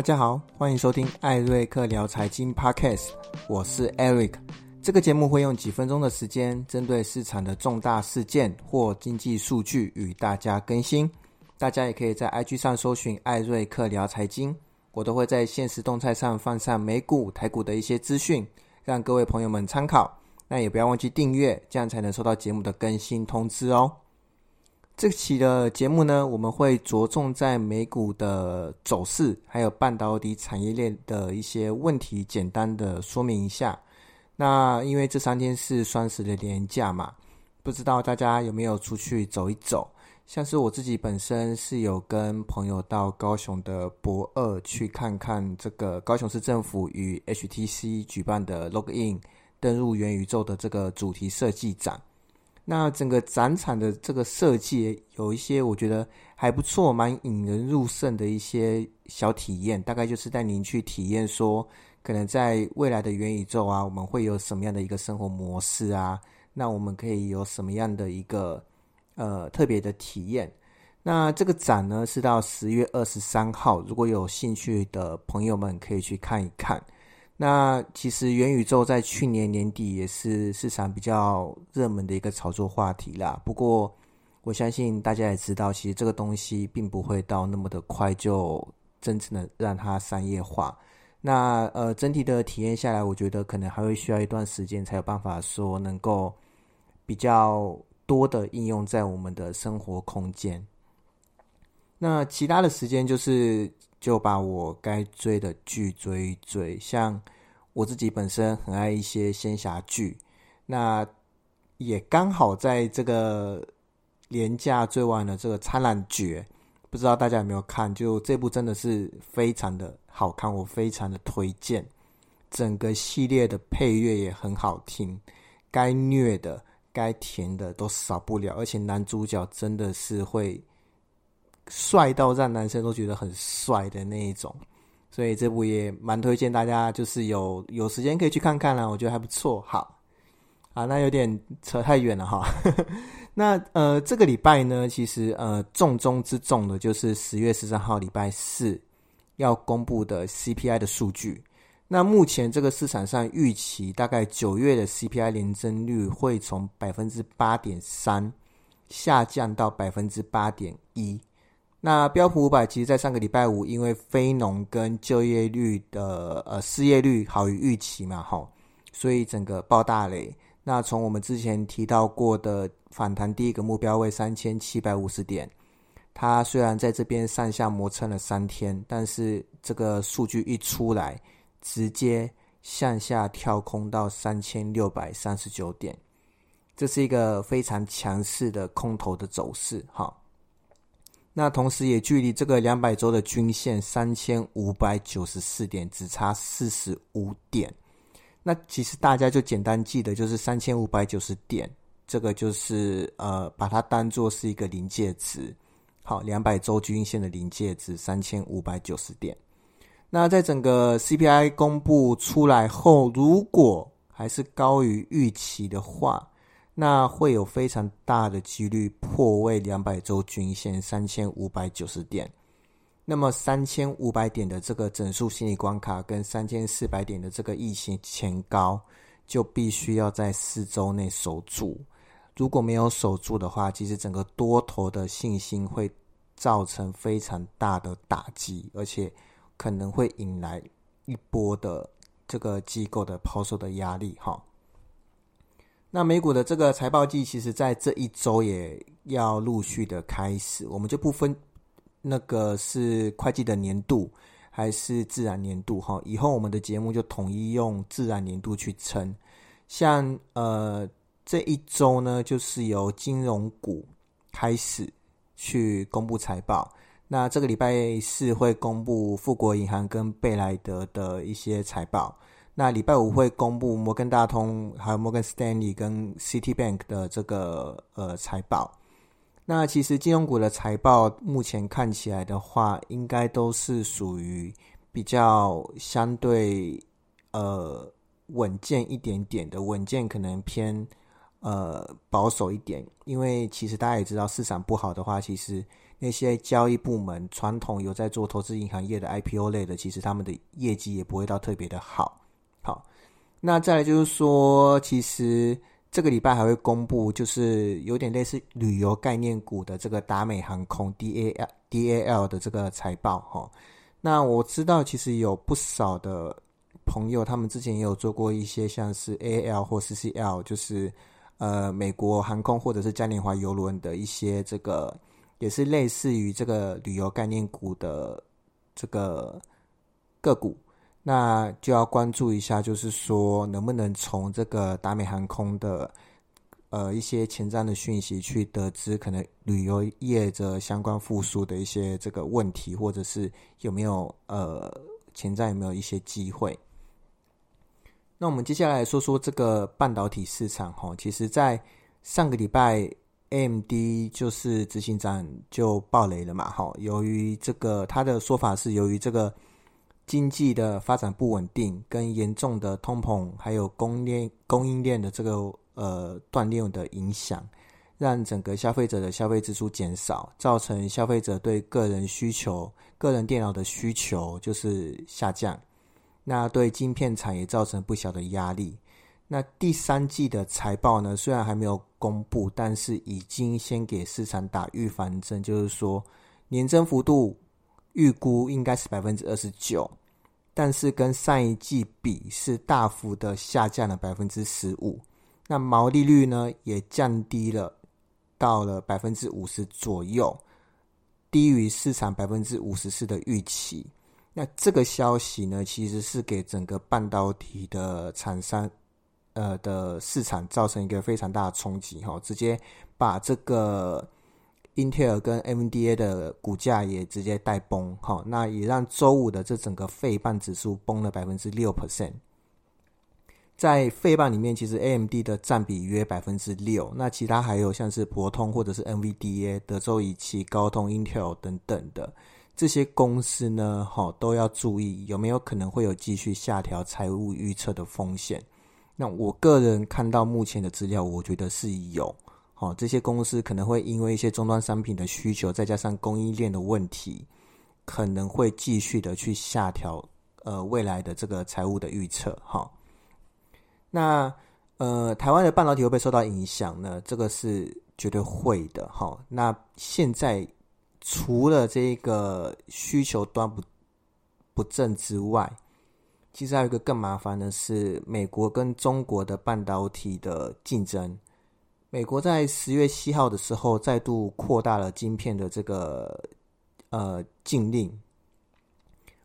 大家好，欢迎收听艾瑞克聊财经 Podcast，我是 Eric。这个节目会用几分钟的时间，针对市场的重大事件或经济数据与大家更新。大家也可以在 IG 上搜寻艾瑞克聊财经，我都会在现实动态上放上美股、台股的一些资讯，让各位朋友们参考。那也不要忘记订阅，这样才能收到节目的更新通知哦。这期的节目呢，我们会着重在美股的走势，还有半导体产业链的一些问题，简单的说明一下。那因为这三天是双十的连假嘛，不知道大家有没有出去走一走？像是我自己本身是有跟朋友到高雄的博二去看看这个高雄市政府与 HTC 举办的 Login 登入元宇宙的这个主题设计展。那整个展场的这个设计有一些我觉得还不错，蛮引人入胜的一些小体验，大概就是带您去体验说，可能在未来的元宇宙啊，我们会有什么样的一个生活模式啊？那我们可以有什么样的一个呃特别的体验？那这个展呢是到十月二十三号，如果有兴趣的朋友们可以去看一看。那其实元宇宙在去年年底也是市场比较热门的一个炒作话题啦。不过我相信大家也知道，其实这个东西并不会到那么的快就真正的让它商业化。那呃整体的体验下来，我觉得可能还会需要一段时间才有办法说能够比较多的应用在我们的生活空间。那其他的时间就是。就把我该追的剧追一追，像我自己本身很爱一些仙侠剧，那也刚好在这个廉价追完了这个《苍兰诀》，不知道大家有没有看？就这部真的是非常的好看，我非常的推荐。整个系列的配乐也很好听，该虐的、该甜的都少不了，而且男主角真的是会。帅到让男生都觉得很帅的那一种，所以这部也蛮推荐大家，就是有有时间可以去看看啦，我觉得还不错。好，啊，那有点扯太远了哈。那呃，这个礼拜呢，其实呃重中之重的就是十月十三号礼拜四要公布的 CPI 的数据。那目前这个市场上预期，大概九月的 CPI 年增率会从百分之八点三下降到百分之八点一。那标普五百其实，在上个礼拜五，因为非农跟就业率的呃失业率好于预期嘛，哈，所以整个爆大雷。那从我们之前提到过的反弹第一个目标位三千七百五十点，它虽然在这边上下磨蹭了三天，但是这个数据一出来，直接向下跳空到三千六百三十九点，这是一个非常强势的空头的走势，哈。那同时也距离这个两百周的均线三千五百九十四点只差四十五点。那其实大家就简单记得就是三千五百九十点，这个就是呃把它当做是一个临界值。好，两百周均线的临界值三千五百九十点。那在整个 CPI 公布出来后，如果还是高于预期的话，那会有非常大的几率破位两百周均线三千五百九十点，那么三千五百点的这个整数心理关卡跟三千四百点的这个疫情前高，就必须要在四周内守住。如果没有守住的话，其实整个多头的信心会造成非常大的打击，而且可能会引来一波的这个机构的抛售的压力。哈。那美股的这个财报季，其实在这一周也要陆续的开始。我们就不分那个是会计的年度还是自然年度哈，以后我们的节目就统一用自然年度去称。像呃这一周呢，就是由金融股开始去公布财报。那这个礼拜四会公布富国银行跟贝莱德的一些财报。那礼拜五会公布摩根大通、还有摩根斯丹利跟 Citibank 的这个呃财报。那其实金融股的财报目前看起来的话，应该都是属于比较相对呃稳健一点点的，稳健可能偏呃保守一点。因为其实大家也知道，市场不好的话，其实那些交易部门传统有在做投资银行业的 IPO 类的，其实他们的业绩也不会到特别的好。好，那再来就是说，其实这个礼拜还会公布，就是有点类似旅游概念股的这个达美航空 DAL DAL 的这个财报哈。那我知道，其实有不少的朋友，他们之前也有做过一些像是 AL 或 CCL，就是呃美国航空或者是嘉年华游轮的一些这个，也是类似于这个旅游概念股的这个个股，那就要关注一下，就是说能不能从这个达美航空的。呃，一些前瞻的讯息去得知可能旅游业者相关复苏的一些这个问题，或者是有没有呃潜在有没有一些机会？那我们接下来说说这个半导体市场哈，其实在上个礼拜，AMD 就是执行长就爆雷了嘛哈，由于这个他的说法是由于这个经济的发展不稳定，跟严重的通膨，还有供链供应链的这个。呃，锻炼的影响，让整个消费者的消费支出减少，造成消费者对个人需求、个人电脑的需求就是下降。那对晶片产业造成不小的压力。那第三季的财报呢，虽然还没有公布，但是已经先给市场打预防针，就是说年增幅度预估应该是百分之二十九，但是跟上一季比是大幅的下降了百分之十五。那毛利率呢也降低了，到了百分之五十左右，低于市场百分之五十四的预期。那这个消息呢，其实是给整个半导体的厂商，呃的市场造成一个非常大的冲击哈，直接把这个英特尔跟 MDA 的股价也直接带崩哈。那也让周五的这整个费半指数崩了百分之六 percent。在费半里面，其实 AMD 的占比约百分之六，那其他还有像是博通或者是 NVDA、德州仪器、高通、Intel 等等的这些公司呢，哈都要注意有没有可能会有继续下调财务预测的风险。那我个人看到目前的资料，我觉得是有，好这些公司可能会因为一些终端商品的需求，再加上供应链的问题，可能会继续的去下调呃未来的这个财务的预测，哈。那呃，台湾的半导体会不会受到影响呢？这个是绝对会的哈。那现在除了这个需求端不不正之外，其实还有一个更麻烦的是，美国跟中国的半导体的竞争。美国在十月七号的时候再度扩大了晶片的这个呃禁令。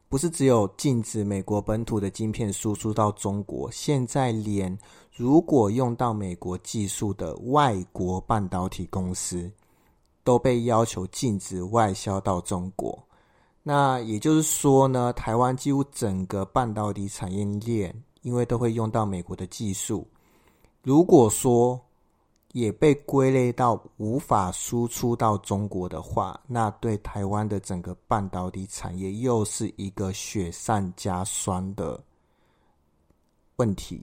不是只有禁止美国本土的晶片输出到中国，现在连如果用到美国技术的外国半导体公司都被要求禁止外销到中国。那也就是说呢，台湾几乎整个半导体产业链，因为都会用到美国的技术，如果说。也被归类到无法输出到中国的话，那对台湾的整个半导体产业又是一个雪上加霜的问题。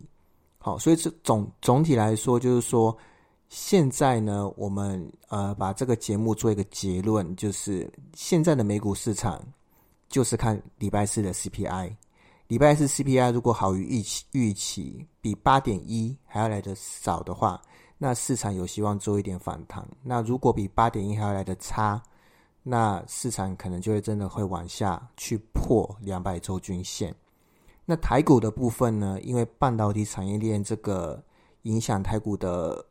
好，所以这总总体来说，就是说，现在呢，我们呃把这个节目做一个结论，就是现在的美股市场就是看礼拜四的 CPI，礼拜四 CPI 如果好于预期，预期比八点一还要来的少的话。那市场有希望做一点反弹。那如果比八点一还要来的差，那市场可能就会真的会往下去破两百周均线。那台股的部分呢？因为半导体产业链这个影响台股的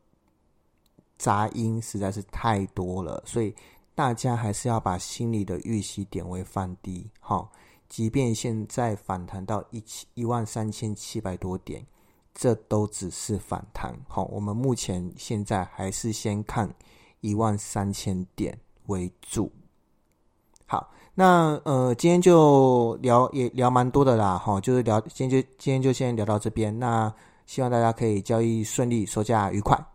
杂音实在是太多了，所以大家还是要把心里的预期点位放低。好，即便现在反弹到一千一万三千七百多点。这都只是反弹，好，我们目前现在还是先看一万三千点为主。好，那呃，今天就聊也聊蛮多的啦，哈，就是聊，今天就今天就先聊到这边。那希望大家可以交易顺利，收价愉快。